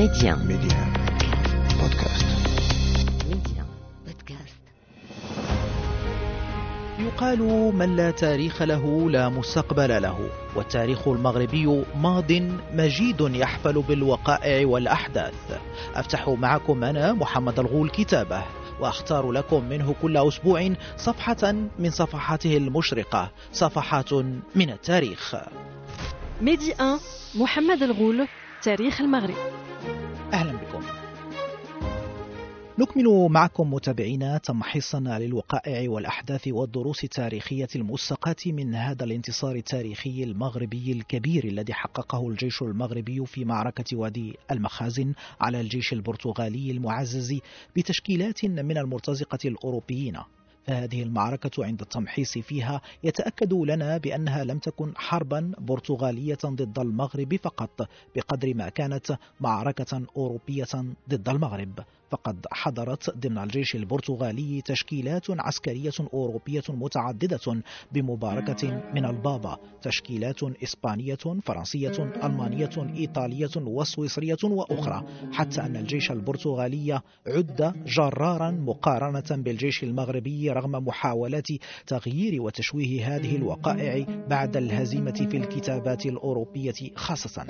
Média. Média. Podcast. Média. Podcast. يقال من لا تاريخ له لا مستقبل له والتاريخ المغربي ماض مجيد يحفل بالوقائع والأحداث أفتح معكم أنا محمد الغول كتابه وأختار لكم منه كل أسبوع صفحة من صفحاته المشرقة صفحات من التاريخ ميدي 1 محمد الغول تاريخ المغرب نكمل معكم متابعينا تمحيصا للوقائع والأحداث والدروس التاريخية المستقاة من هذا الانتصار التاريخي المغربي الكبير الذي حققه الجيش المغربي في معركة وادي المخازن على الجيش البرتغالي المعزز بتشكيلات من المرتزقة الأوروبيين. فهذه المعركة عند التمحيص فيها يتأكد لنا بأنها لم تكن حربا برتغالية ضد المغرب فقط بقدر ما كانت معركة أوروبية ضد المغرب. فقد حضرت ضمن الجيش البرتغالي تشكيلات عسكرية أوروبية متعددة بمباركة من البابا تشكيلات إسبانية فرنسية ألمانية إيطالية وسويسرية وأخرى حتى أن الجيش البرتغالي عد جرارا مقارنة بالجيش المغربي رغم محاولات تغيير وتشويه هذه الوقائع بعد الهزيمة في الكتابات الأوروبية خاصة.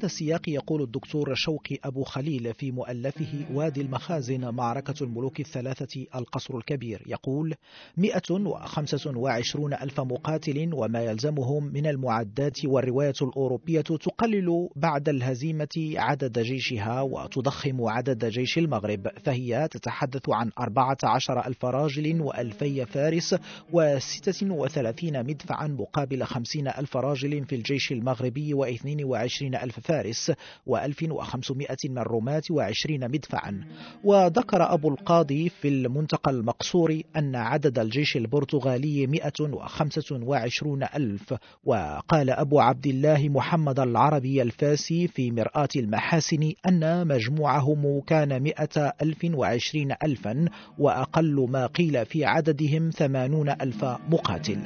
هذا السياق يقول الدكتور شوقي أبو خليل في مؤلفه وادي المخازن معركة الملوك الثلاثة القصر الكبير. يقول 125 ألف مقاتل وما يلزمهم من المعدات والرواية الأوروبية تقلل بعد الهزيمة عدد جيشها وتضخم عدد جيش المغرب فهي تتحدث عن 14 ألف راجل وألفي فارس و36 مدفعا مقابل 50 ألف راجل في الجيش المغربي و22 ألف فارس. و1500 من الرماة وعشرين مدفعا. وذكر أبو القاضي في المنتقى المقصور أن عدد الجيش البرتغالي 125 ألف. وقال أبو عبد الله محمد العربي الفاسي في مرآة المحاسن أن مجموعهم كان 100 ألف ألفا وأقل ما قيل في عددهم ثمانون ألف مقاتل.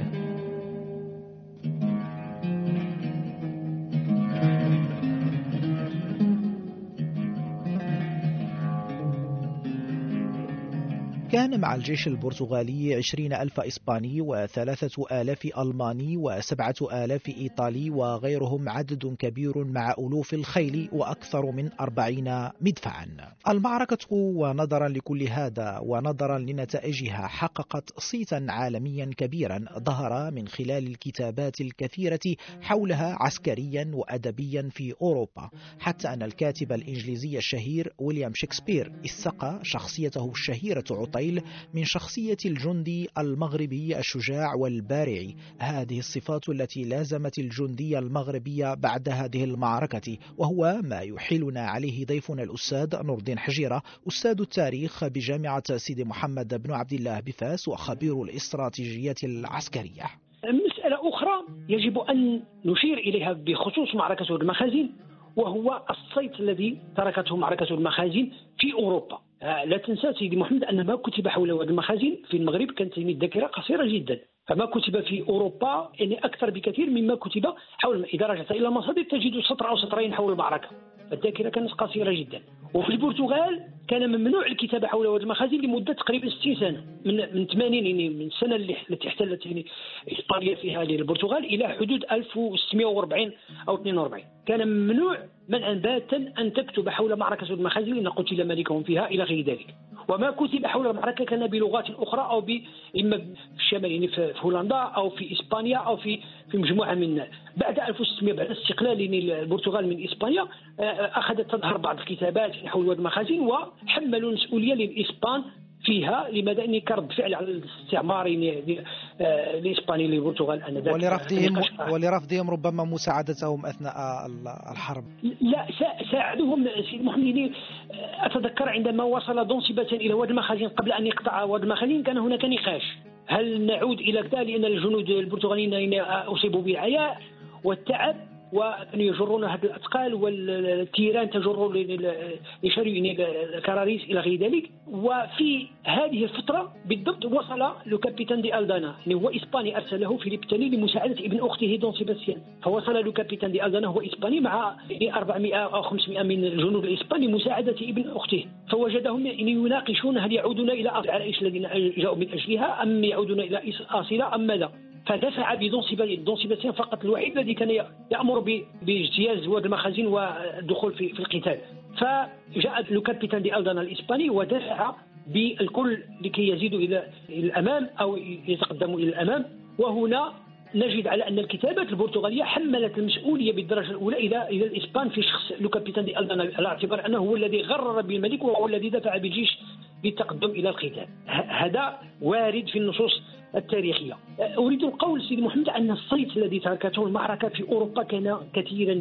كان مع الجيش البرتغالي عشرين ألف إسباني وثلاثة آلاف ألماني وسبعة آلاف إيطالي وغيرهم عدد كبير مع ألوف الخيل وأكثر من أربعين مدفعا. المعركة ونظرا لكل هذا ونظرا لنتائجها حققت صيتا عالميا كبيرا ظهر من خلال الكتابات الكثيرة حولها عسكريا وأدبيا في أوروبا حتى أن الكاتب الإنجليزي الشهير ويليام شكسبير استقى شخصيته الشهيرة عطيل من شخصية الجندي المغربي الشجاع والبارع. هذه الصفات التي لازمت الجندي المغربي بعد هذه المعركة وهو ما يحيلنا عليه ضيفنا الأستاذ نور الدين حجيرة أستاذ التاريخ بجامعة سيدي محمد بن عبد الله بفاس وخبير الاستراتيجيات العسكرية. مسألة أخرى يجب أن نشير إليها بخصوص معركة المخازن وهو الصيت الذي تركته معركة المخازن في أوروبا. لا تنسى سيدي محمد أن ما كتب حول وادي المخازن في المغرب كانت الذاكرة قصيرة جدا. فما كتب في أوروبا يعني أكثر بكثير مما كتب حول إذا رجعت إلى المصادر تجد سطر أو سطرين حول المعركة. الذاكرة كانت قصيرة جدا. وفي البرتغال كان ممنوع الكتابة حول وادي المخازن لمدة تقريبا 60 سنة. من من 80 يعني من السنة التي احتلت يعني إسبانيا فيها للبرتغال إلى حدود 1640 أو 42 كان ممنوع منعا باتا أن تكتب حول معركة المخازن لأن قتل ملكهم فيها إلى غير ذلك. وما كتب حول المعركة كان بلغات أخرى أو ب... إما في الشمال يعني في هولندا أو في إسبانيا أو في في مجموعة من بعد 1600 بعد استقلال يعني البرتغال من إسبانيا أخذت تظهر بعض الكتابات حول المخازن وحملوا المسؤولية للإسبان فيها لماذا اني كرد فعل على الاستعمار الإسباني للبرتغال آنذاك. ولرفضهم ولرفضهم ربما مساعدتهم أثناء الحرب. لا ساعدوهم سيد محمد. أتذكر عندما وصل دون سيباستيان إلى وادي المخازن قبل أن يقطع وادي المخازن كان هناك نقاش. هل نعود إلى كذا لأن الجنود البرتغاليين أصيبوا بالعياء والتعب. وكانوا يجرون هذه الأثقال والتيران تجر les chariots الكراريس إلى غير ذلك. وفي هذه الفترة بالضبط وصل le capitaine دي ألدانا يعني هو إسباني أرسله فيليب تاني لمساعدة ابن أخته دون سيباستيان. فوصل le capitaine دي ألدانا هو إسباني مع 400 أو 500 من الجنود الاسبان لمساعده ابن أخته. فوجدهم يناقشون هل يعودون إلى العرائش الذين جاءوا من أجلها أم يعودون إلى اصيله أم ماذا. فدفع بدون سيباستيان فقط. الوحيد الذي كان يأمر باجتياز واد المخازن والدخول في, في القتال. فجاء لو كابيتان دي ألدانا الإسباني ودفع بالكل لكي يزيدوا إلى الأمام أو يتقدموا إلى الأمام. وهنا نجد على أن الكتابات البرتغالية حملت المسؤولية بالدرجة الأولى إلى إلى الإسبان في شخص لو كابيتان دي ألدانا على اعتبار أنه هو الذي غرر بالملك وهو الذي دفع بالجيش بالتقدم إلى القتال. هذا وارد في النصوص التاريخية. أريد القول سيدي محمد أن الصيت الذي تركته المعركة في أوروبا كان كثيرا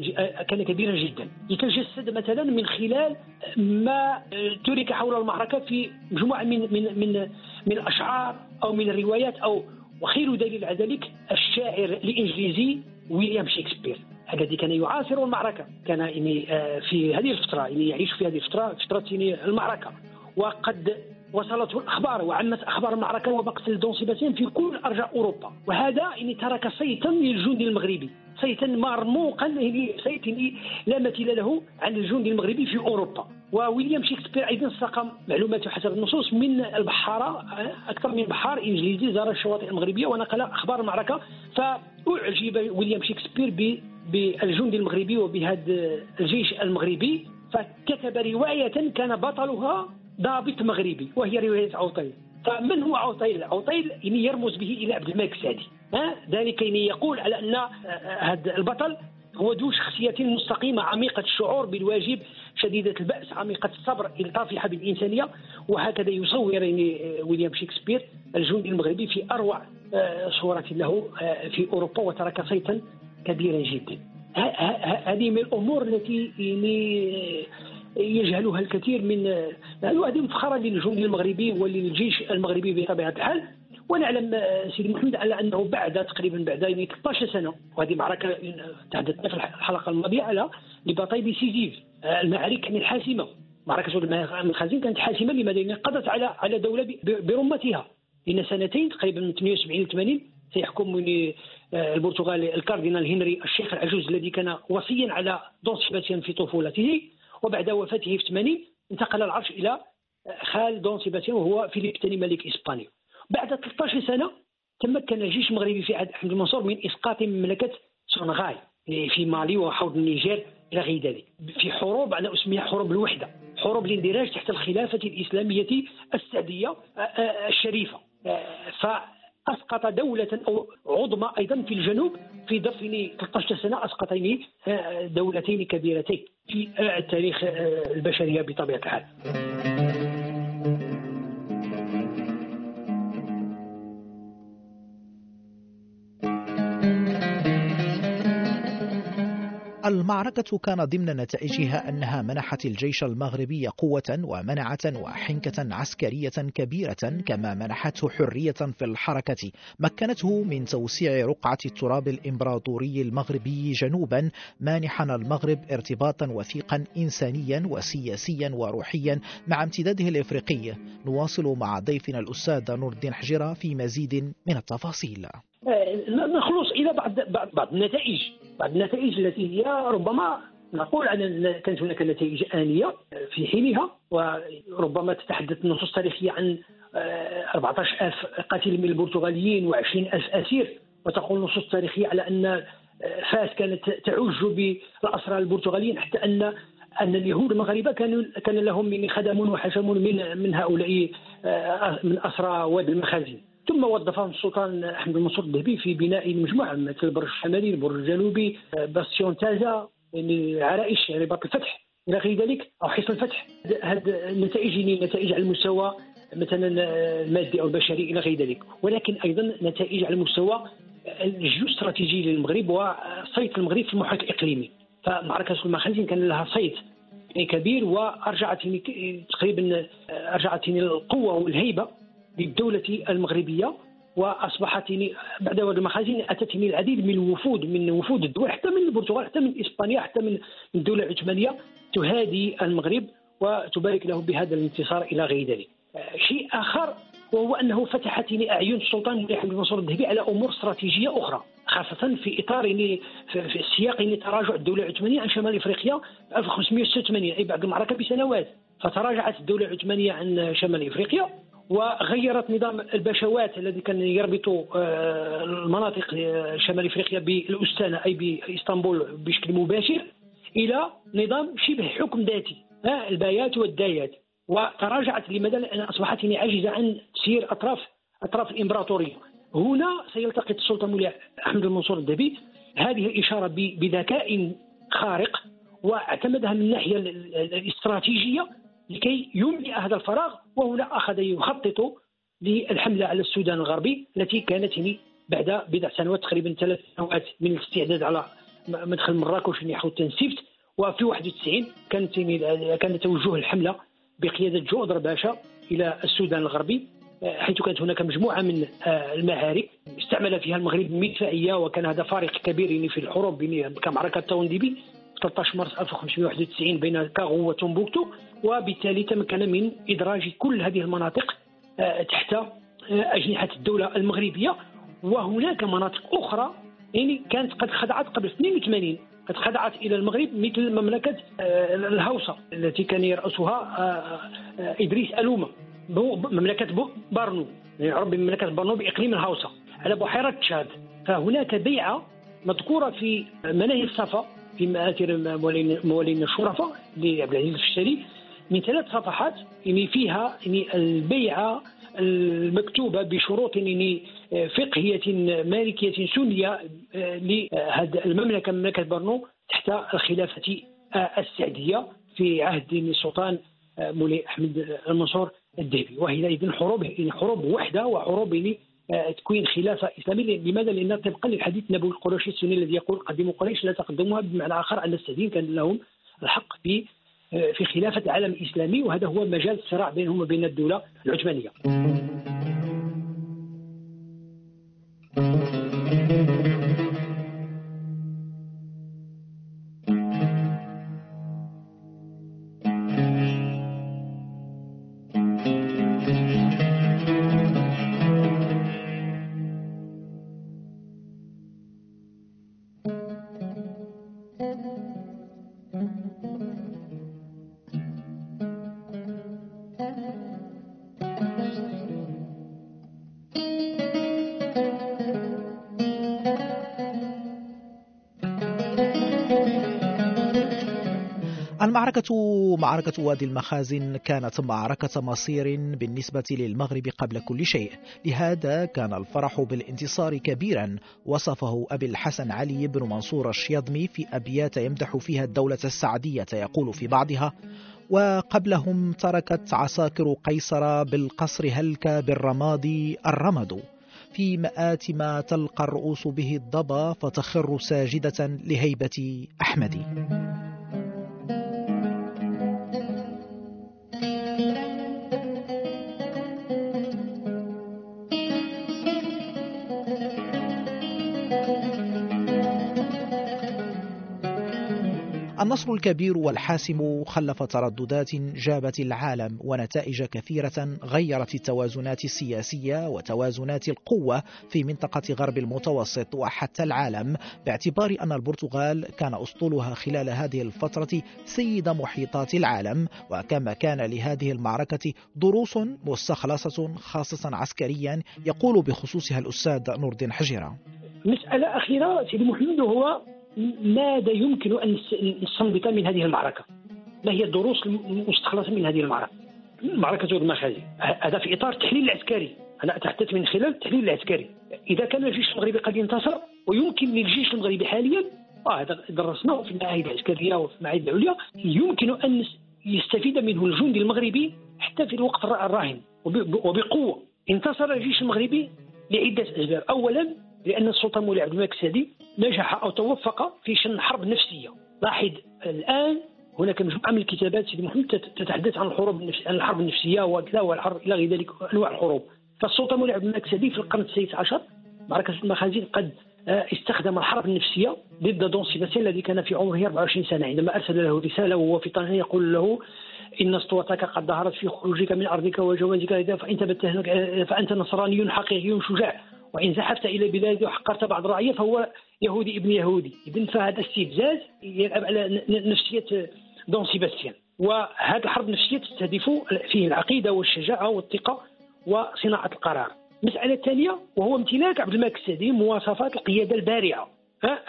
كان كبيرا جدا. يتجسد مثلا من خلال ما ترك حول المعركة في مجموعة من من من من الأشعار أو من الروايات أو وخير دليل على ذلك الشاعر الإنجليزي ويليام شكسبير الذي كان يعاصر المعركة كان يعني في هذه الفترة يعني يعيش في هذه الفترة فترة المعركة. وقد وصلته الأخبار وعمت أخبار المعركة ومقتل دون سيباستيان في كل أرجاء أوروبا. وهذا يعني ترك صيتا للجند المغربي. صيتا مرموقا صيت لا مثيل له عن الجند المغربي في أوروبا. وويليام شكسبير أيضا ساق معلوماته حسب النصوص من البحارة أكثر من بحار إنجليزي زار الشواطئ المغربية ونقل أخبار المعركة. فأعجب ويليام شكسبير بالجند المغربي وبهذا الجيش المغربي. فكتب رواية كان بطلها ضابط مغربي وهي رواية عوطيل فمن هو عوطيل؟ عوطيل يعني يرمز به إلى عبد الملك السعدي ها؟ ذلك يعني يقول على أن هذا البطل هو ذو شخصية مستقيمة عميقة الشعور بالواجب شديدة البأس عميقة الصبر الطافحة بالإنسانية وهكذا يصور يعني ويليام شكسبير الجندي المغربي في أروع آه، صورة له آه، في أوروبا وترك صيتا كبيرا جدا. هذه من الأمور التي يعني يجهلها الكثير من هذه مفخرة للجند المغربي وللجيش المغربي بطبيعة الحال. ونعلم سيدي محمد على أنه بعد تقريبا بعد يعني 13 سنة وهذه معركة تحدثنا في الحلقة الماضية على les batailles décisives المعارك الحاسمه معركة المخازن كانت حاسمة لماذا؟ لأن قضت على على دولة برمتها. لأن سنتين تقريبا من 78 ل 80 سيحكم البرتغال الكاردينال هنري الشيخ العجوز الذي كان وصيا على دون سيباستيان في طفولته. وبعد وفاته في 80 انتقل العرش إلى خال دون سيباستيان وهو فيليب الثاني ملك إسبانيا. بعد 13 سنة تمكن الجيش المغربي في عهد أحمد المنصور من إسقاط مملكة سونغاي في مالي وحوض النيجر إلى غير ذلك في حروب على اسمها حروب الوحدة حروب الاندراج تحت الخلافة الإسلامية السعدية الشريفة. ف أسقط دولة أو عظمى أيضا في الجنوب في ظرف 13 سنة اسقط دولتين كبيرتين في التاريخ البشرية بطبيعة الحال. المعركة كان ضمن نتائجها أنها منحت الجيش المغربي قوة ومنعة وحنكة عسكرية كبيرة كما منحته حرية في الحركة. مكنته من توسيع رقعة التراب الإمبراطوري المغربي جنوبا مانحا المغرب ارتباطا وثيقا إنسانيا وسياسيا وروحيا مع امتداده الإفريقي. نواصل مع ضيفنا الأستاذ نور الدين حجرة في مزيد من التفاصيل. نخلص إلى بعض بعض النتائج. بعض النتائج التي هي ربما نقول أن كانت هناك نتائج آنية في حينها وربما تتحدث النصوص التاريخيه عن 14000 آه، قتيل من البرتغاليين و20000 أسير وتقول النصوص التاريخيه على أن آه، فاس كانت تعج بالأسرى البرتغاليين حتى أن أن اليهود المغاربة كانوا كان لهم خدم وحشم من من هؤلاء آه، من أسرى واد المخازن. ثم وظفهم السلطان أحمد المنصور الذهبي في بناء المجموعه مثل البرج الشمالي البرج الجنوبي باستيون تازا يعني عرائش يعني رباط الفتح. إلى غير ذلك أو حصن الفتح. هذه النتائج يعني نتائج على المستوى مثلا المادي أو البشري إلى غير ذلك. ولكن أيضا نتائج على المستوى الجيوستراتيجي للمغرب وصيت المغرب في المحيط الإقليمي. فمعركة المخازن كان لها صيت يعني كبير وأرجعت يعني تقريبا أرجعت يعني القوة والهيبة للدولة المغربية وأصبحت بعد المخازن اتتني العديد من الوفود من وفود الدول حتى من البرتغال حتى من إسبانيا حتى من الدولة العثمانيه تهادي المغرب وتبارك له بهذا الانتصار إلى غير ذلك. شيء آخر وهو أنه فتحت أعين السلطان مولاي حمد المنصور الذهبي على أمور استراتيجية أخرى خاصة في إطار في سياق تراجع الدولة العثمانيه عن شمال إفريقيا 1586 أي بعد المعركة بسنوات فتراجعت الدولة العثمانيه عن شمال إفريقيا وغيرت نظام البشوات الذي كان يربط آه، المناطق آه، شمال إفريقيا بالأستانة أي بإسطنبول بشكل مباشر إلى نظام شبه حكم ذاتي البايات والدايات وتراجعت لماذا؟ لأن أصبحت عاجزه عن سير أطراف أطراف الإمبراطورية. هنا سيلتقط السلطان مولاي أحمد المنصور الدبي هذه الإشارة بذكاء خارق واعتمدها من الناحية الاستراتيجية لكي يملئ هذا الفراغ وهنا أخذ يخطط للحملة على السودان الغربي التي كانت بعد بضع سنوات تقريبا ثلاث سنوات من الاستعداد على مدخل مراكش نحو التنسيفت وفي 91 كانت كان توجه الحملة بقيادة جودر باشا إلى السودان الغربي حيث كانت هناك مجموعة من آه، المعارك استعمل فيها المغرب مدفعيه وكان هذا فارق كبير في الحروب كمعركة تونديبي 13 مارس 1591 بين كاغو وتومبوكتو. وبالتالي تمكن من إدراج كل هذه المناطق آه، تحت آه، أجنحة الدولة المغربية. وهناك مناطق أخرى يعني كانت قد خضعت قبل 82 قد خضعت إلى المغرب مثل مملكة الهوسة التي كان يرأسها إدريس الومه مملكة بارنو يعني بمملكة بارنو بإقليم الهوسة على بحيرة تشاد. فهناك بيعة مذكورة في مناهل الصفا في مآثر موالينا الشرفاء لعبد العزيز الفشتالي من ثلاث صفحات يعني فيها يعني البيعة المكتوبة بشروط يعني فقهية مالكية سنية آه، لهذه المملكة مملكة برنو تحت الخلافة السعدية في عهد السلطان آه، مولاي أحمد المنصور الذهبي وهي اذا حروب حروب وحدة وحروب تكوين خلافة إسلامية لماذا؟ لأن طبقا للحديث النبوي القرشي السني الذي يقول قدموا قريش لا تقدموها بمعنى آخر أن السعديين كان لهم الحق في في خلافة عالم اسلامي وهذا هو مجال الصراع بينهم وبين الدولة العثمانية. المعركة معركة وادي المخازن كانت معركة مصير بالنسبة للمغرب قبل كل شيء. لهذا كان الفرح بالانتصار كبيرا. وصفه أبي الحسن علي بن منصور الشيضمي في أبيات يمدح فيها الدولة السعدية يقول في بعضها وقبلهم تركت عساكر قيصر بالقصر هلك بالرماد الرمد. في مآت ما تلقى الرؤوس به الضبا فتخر ساجدة لهيبة أحمد. النصر الكبير والحاسم خلف ترددات جابت العالم ونتائج كثيرة غيرت التوازنات السياسية وتوازنات القوة في منطقة غرب المتوسط وحتى العالم باعتبار أن البرتغال كان أسطولها خلال هذه الفترة سيد محيطات العالم وكما كان لهذه المعركة دروس مستخلصة خاصة عسكريا يقول بخصوصها الأستاذ نور الدين حجيرة. مسألة أخيرة سيدي محمد هو ماذا يمكن أن نستنبط من هذه المعركة؟ ما هي الدروس المستخلصة من هذه المعركة؟ معركة المخازن هذا في إطار التحليل العسكري. أنا أتحدث من خلال التحليل العسكري. إذا كان الجيش المغربي قد انتصر ويمكن للجيش المغربي حاليا آه هذا درسناه في المعاهد العسكرية وفي المعاهد العليا يمكن أن يستفيد منه الجندي المغربي حتى في الوقت الراهن. وبقوة انتصر الجيش المغربي لعدة أسباب. اولا لأن السلطان مولاي عبد الملك السعدي نجح أو توفق في شن حرب نفسية. لاحظ الآن هناك مجموعة من الكتابات سيدي محمد تتحدث عن الحروب عن الحرب النفسية وكذا والحرب إلى غير ذلك أنواع الحروب. فالسلطان مولاي عبد الملك السعدي في القرن السادس عشر معركة المخازن قد آه، استخدم الحرب النفسية ضد دون سيباستيان الذي كان في عمره 24 سنة. عندما أرسل له رسالة وهو في طنجة يقول له إن اسطوتك قد ظهرت في خروجك من أرضك وجوازك فأنت فأنت نصراني حقيقي شجاع. وإن زحفت إلى بلاد وحقرت بعض الرعية فهو يهودي ابن يهودي. إذن فهذا استفزاز يلعب على نفسية دون سيباستيان. وهذه الحرب النفسية تستهدف فيه العقيدة والشجاعة والثقة وصناعة القرار. المسألة الثانية وهو امتلاك عبد الملك السعدي مواصفات القيادة البارعة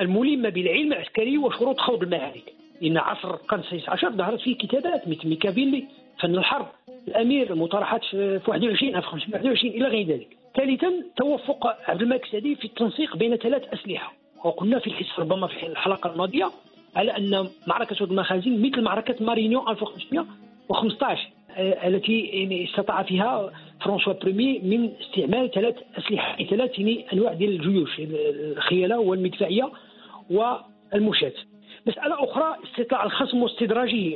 الملمة بالعلم العسكري وشروط خوض المعارك. إن عصر القرن السادس عشر ظهرت فيه كتابات مثل ميكافيلي فن الحرب الأمير مطارحات في 21 1521 إلى غير ذلك. ثالثا توفق عبد الملك السعدي في التنسيق بين ثلاث أسلحة. وقلنا في الحس ربما في الحلقة الماضية على أن معركة المخازن مثل معركة مارينيان 1515 آه، التي استطاع فيها فرانسوا premier من استعمال ثلاث أسلحة ثلاث أنواع ديال الجيوش الخيالة والمدفعية والمشاة مسألة أخرى استطلاع الخصم واستدراجه.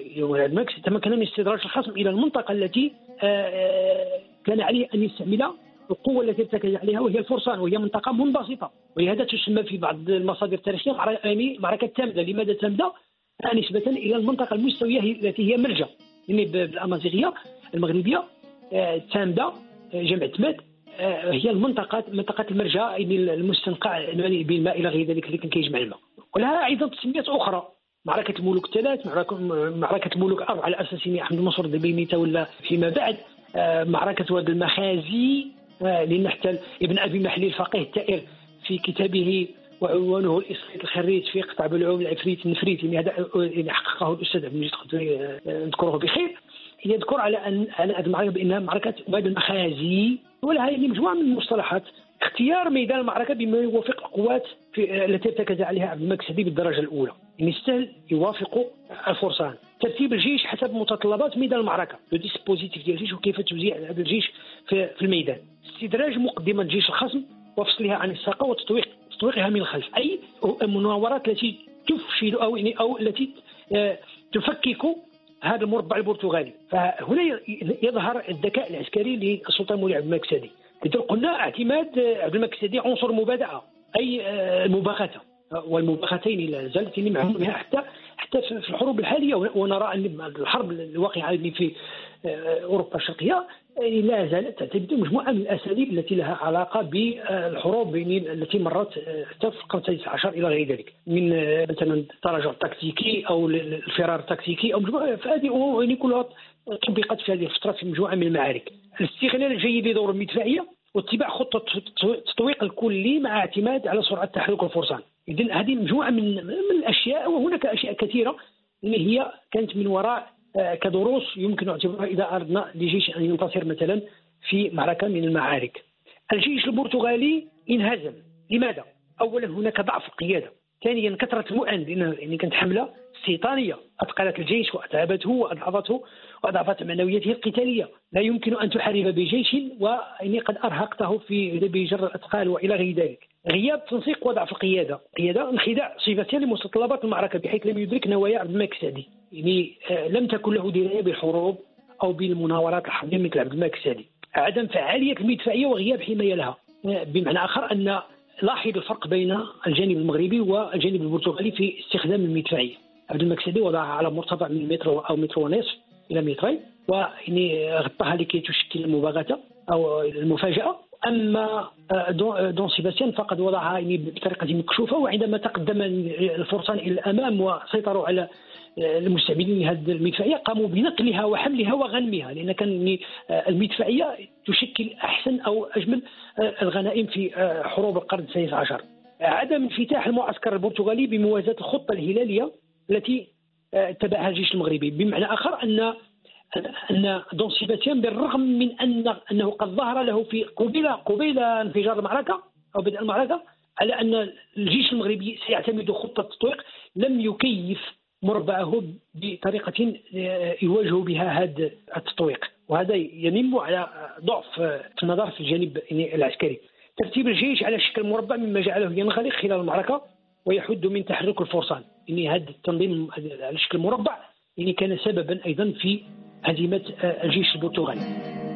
تمكن من استدراج الخصم إلى المنطقة التي آه، آه، كان عليه أن يستعمل القوة التي ارتكز عليها وهي الفرسان وهي منطقة منبسطة. ولهذا تسمى في بعض المصادر التاريخية يعني معركة تامدة. لماذا تامدة؟ نسبة إلى المنطقة المستوية التي هي ملجأ. يعني بالأمازيغية المغربية آه، تامدة آه، جمع تماد آه، هي المنطقة منطقة المرجع يعني المستنقع بالماء إلى غير ذلك اللي كان كيجمع الماء. ولها أيضا تسميات أخرى. معركة الملوك الثلاث معركة الملوك أربعة على أساس أحمد المنصور الدبيني تولى فيما بعد معركة واد المخازي لأن حتى ابن أبي محلي الفقيه التائر في كتابه وعنوانه الخريج في قطع بالعوم العفريت النفريت يعني هذا حققه الأستاذ عبد المجيد نذكره بخير. يذكر على أن على هذه المعركة بأنها معركة واد المخازي ولها يعني مجموعة من المصطلحات اختيار ميدان المعركة بما يوافق القوات التي ارتكز عليها عبد الملك السعدي بالدرجة الأولى. يعني يوافق الفرسان. ترتيب الجيش حسب متطلبات ميدان المعركة. le dispositif ديال الجيش وكيف توزيع هذا الجيش في الميدان. استدراج مقدمة جيش الخصم وفصلها عن الساقة وتطويق تطويقها من الخلف. أي المناورات التي تفشل أو يعني أو التي آه، تفكك هذا المربع البرتغالي. فهنا يظهر الذكاء العسكري للسلطان مولاي عبد الملك السادي. إذا قلنا اعتماد عبد الملك السادي عنصر مبادئة أي آه، المباغتة. والمباغتين لا زالت معهم حتى حتى في الحروب الحالية ونرى أن الحرب الواقعة في آه، أوروبا الشرقية لا زالت تعتمد مجموعة من الأساليب التي لها علاقة بالحروب التي مرت آه، حتى في القرن السادس عشر إلى غير ذلك من آه، مثلا التراجع التكتيكي أو الفرار التكتيكي أو مجموعة فهذه يعني كلها طبقت في هذه الفترة في مجموعة من المعارك. الاستغلال الجيد لدور المدفعية واتباع خطة التطويق الكلي مع اعتماد على سرعة تحرك الفرسان. اذا هذه مجموعة من من الأشياء وهناك أشياء كثيرة اللي هي كانت من وراء آه، كدروس يمكن اعتبارها إذا أردنا لجيش أن ينتصر مثلا في معركة من المعارك. الجيش البرتغالي انهزم، لماذا؟ اولا هناك ضعف القياده، ثانيا كثرة المؤن لأن يعني كانت حملة استيطانيه أثقلت الجيش واتعبته واضعفته وأضعفت معنوياته القتالية، لا يمكن أن تحارب بجيش وإني قد أرهقته في بجر الأثقال وإلى غير ذلك. غياب تنسيق وضع في القياده، القياده انخداع صفتين لمتطلبات المعركة بحيث لم يدرك نوايا عبد الملك السعدي، يعني آه، لم تكن له دراية بالحروب أو بالمناورات الحربية مثل عبد الملك السعدي. عدم فعالية المدفعية وغياب حماية لها، آه، بمعنى آخر أن لاحظ الفرق بين الجانب المغربي والجانب البرتغالي في استخدام المدفعيه. عبد الملك السعدي وضعها على مرتفع من متر أو متر ونصف إلى مترين ويعني غطاها لكي تشكل المباغتة أو المفاجأة أما آه، آه، دون سيباستيان فقد وضعها يعني بطريقة مكشوفة وعندما تقدم الفرسان إلى الأمام وسيطروا على المستعملين لهذه المدفعية قاموا بنقلها وحملها وغنمها لأن كان يعني، المدفعية تشكل أحسن أو أجمل الغنائم في حروب القرن السادس عشر. عدم انفتاح المعسكر البرتغالي بموازاة الخطة الهلالية التي اتبعها الجيش المغربي بمعنى آخر أن أن دون سيباتيان بالرغم من أن أنه قد ظهر له في قبيل قبيل انفجار المعركة أو بدء المعركة على أن الجيش المغربي سيعتمد خطة التطويق لم يكيف مربعه بطريقة يواجه بها هذا التطويق. وهذا ينم على ضعف النظر في الجانب العسكري. ترتيب الجيش على شكل مربع مما جعله ينغلق خلال المعركة ويحد من تحرك الفرسان. يعني هذا التنظيم على شكل مربع يعني كان سببا أيضا في هزيمة الجيش البرتغالي.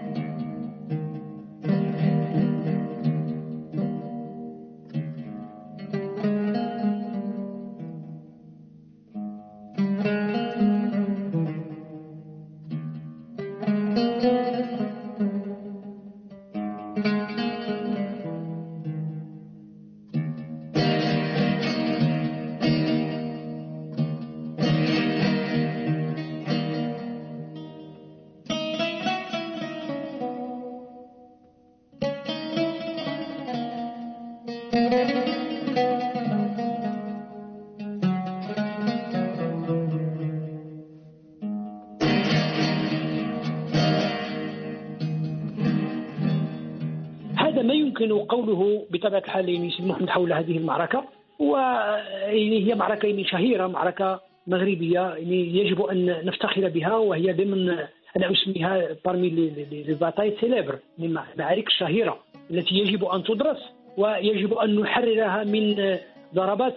قوله بطبيعة الحال يعني سيد محمد حول هذه المعركة ويعني هي معركة يعني شهيرة معركة مغربية يعني يجب أن نفتخر بها وهي ضمن أنا أسميها parmi les batailles célèbres من المعارك الشهيرة التي يجب أن تدرس ويجب أن نحررها من ضربات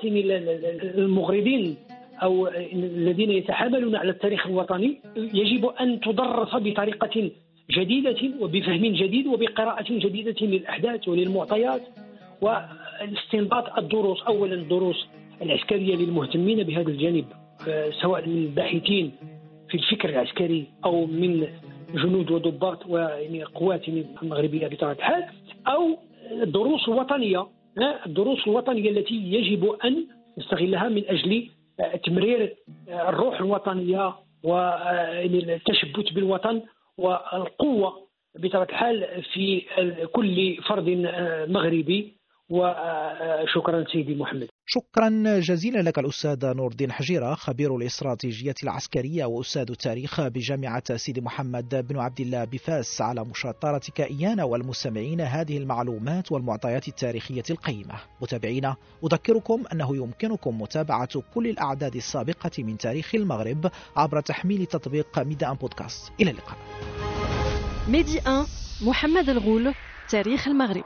المغرضين أو الذين يتحاملون على التاريخ الوطني. يجب أن تدرس بطريقة جديدة وبفهم جديد وبقراءة جديدة للأحداث وللمعطيات واستنباط الدروس اولا الدروس العسكرية للمهتمين بهذا الجانب آه، سواء من الباحثين في الفكر العسكري أو من جنود وضباط ويعني قوات المغربية بطبيعة الحال أو الدروس الوطنيه آه، الدروس الوطنية التي يجب أن نستغلها من أجل آه، تمرير الروح الوطنية والتشبث بالوطن والقوة بطبيعة الحال في كل فرد مغربي. وشكرا سيدي محمد. شكرا جزيلا لك الأستاذ نور الدين حجيرة خبير الاستراتيجية العسكرية وأستاذ التاريخ بجامعة سيدي محمد بن عبد الله بفاس على مشاطرتك إيانا والمستمعين هذه المعلومات والمعطيات التاريخية القيمة. متابعينا أذكركم أنه يمكنكم متابعة كل الأعداد السابقة من تاريخ المغرب عبر تحميل تطبيق ميدي أن بودكاست. إلى اللقاء. ميدي 1 محمد الغول تاريخ المغرب.